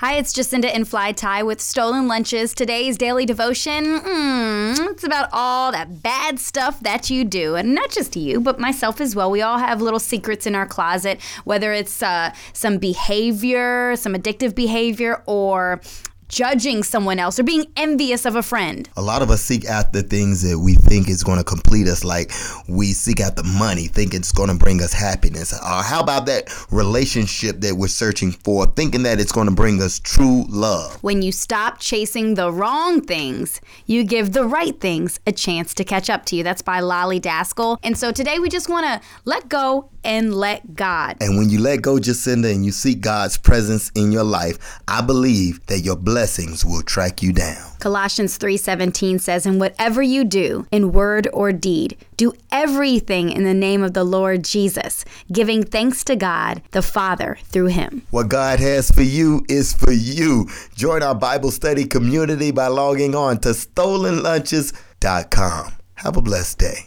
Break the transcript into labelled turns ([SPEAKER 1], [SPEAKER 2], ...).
[SPEAKER 1] Hi, it's Jacinda in Fly Tie with Stolen Lunches. Today's daily devotion, mm, it's about all that bad stuff that you do. And not just you, but myself as well. We all have little secrets in our closet, whether it's uh, some behavior, some addictive behavior, or judging someone else or being envious of a friend.
[SPEAKER 2] A lot of us seek after things that we think is going to complete us, like we seek after money, thinking it's going to bring us happiness. Or how about that relationship that we're searching for, thinking that it's going to bring us true love?
[SPEAKER 1] When you stop chasing the wrong things, you give the right things a chance to catch up to you. That's by Lolly Daskal. And so today we just want to let go and let God.
[SPEAKER 2] And when you let go, Jacinda, and you seek God's presence in your life, I believe that your blessings will track you down.
[SPEAKER 1] Colossians 3:17 says, "And whatever you do, in word or deed, do everything in the name of the Lord Jesus, giving thanks to God the Father through him."
[SPEAKER 2] What God has for you is for you. Join our Bible study community by logging on to stolenlunches.com. Have a blessed day.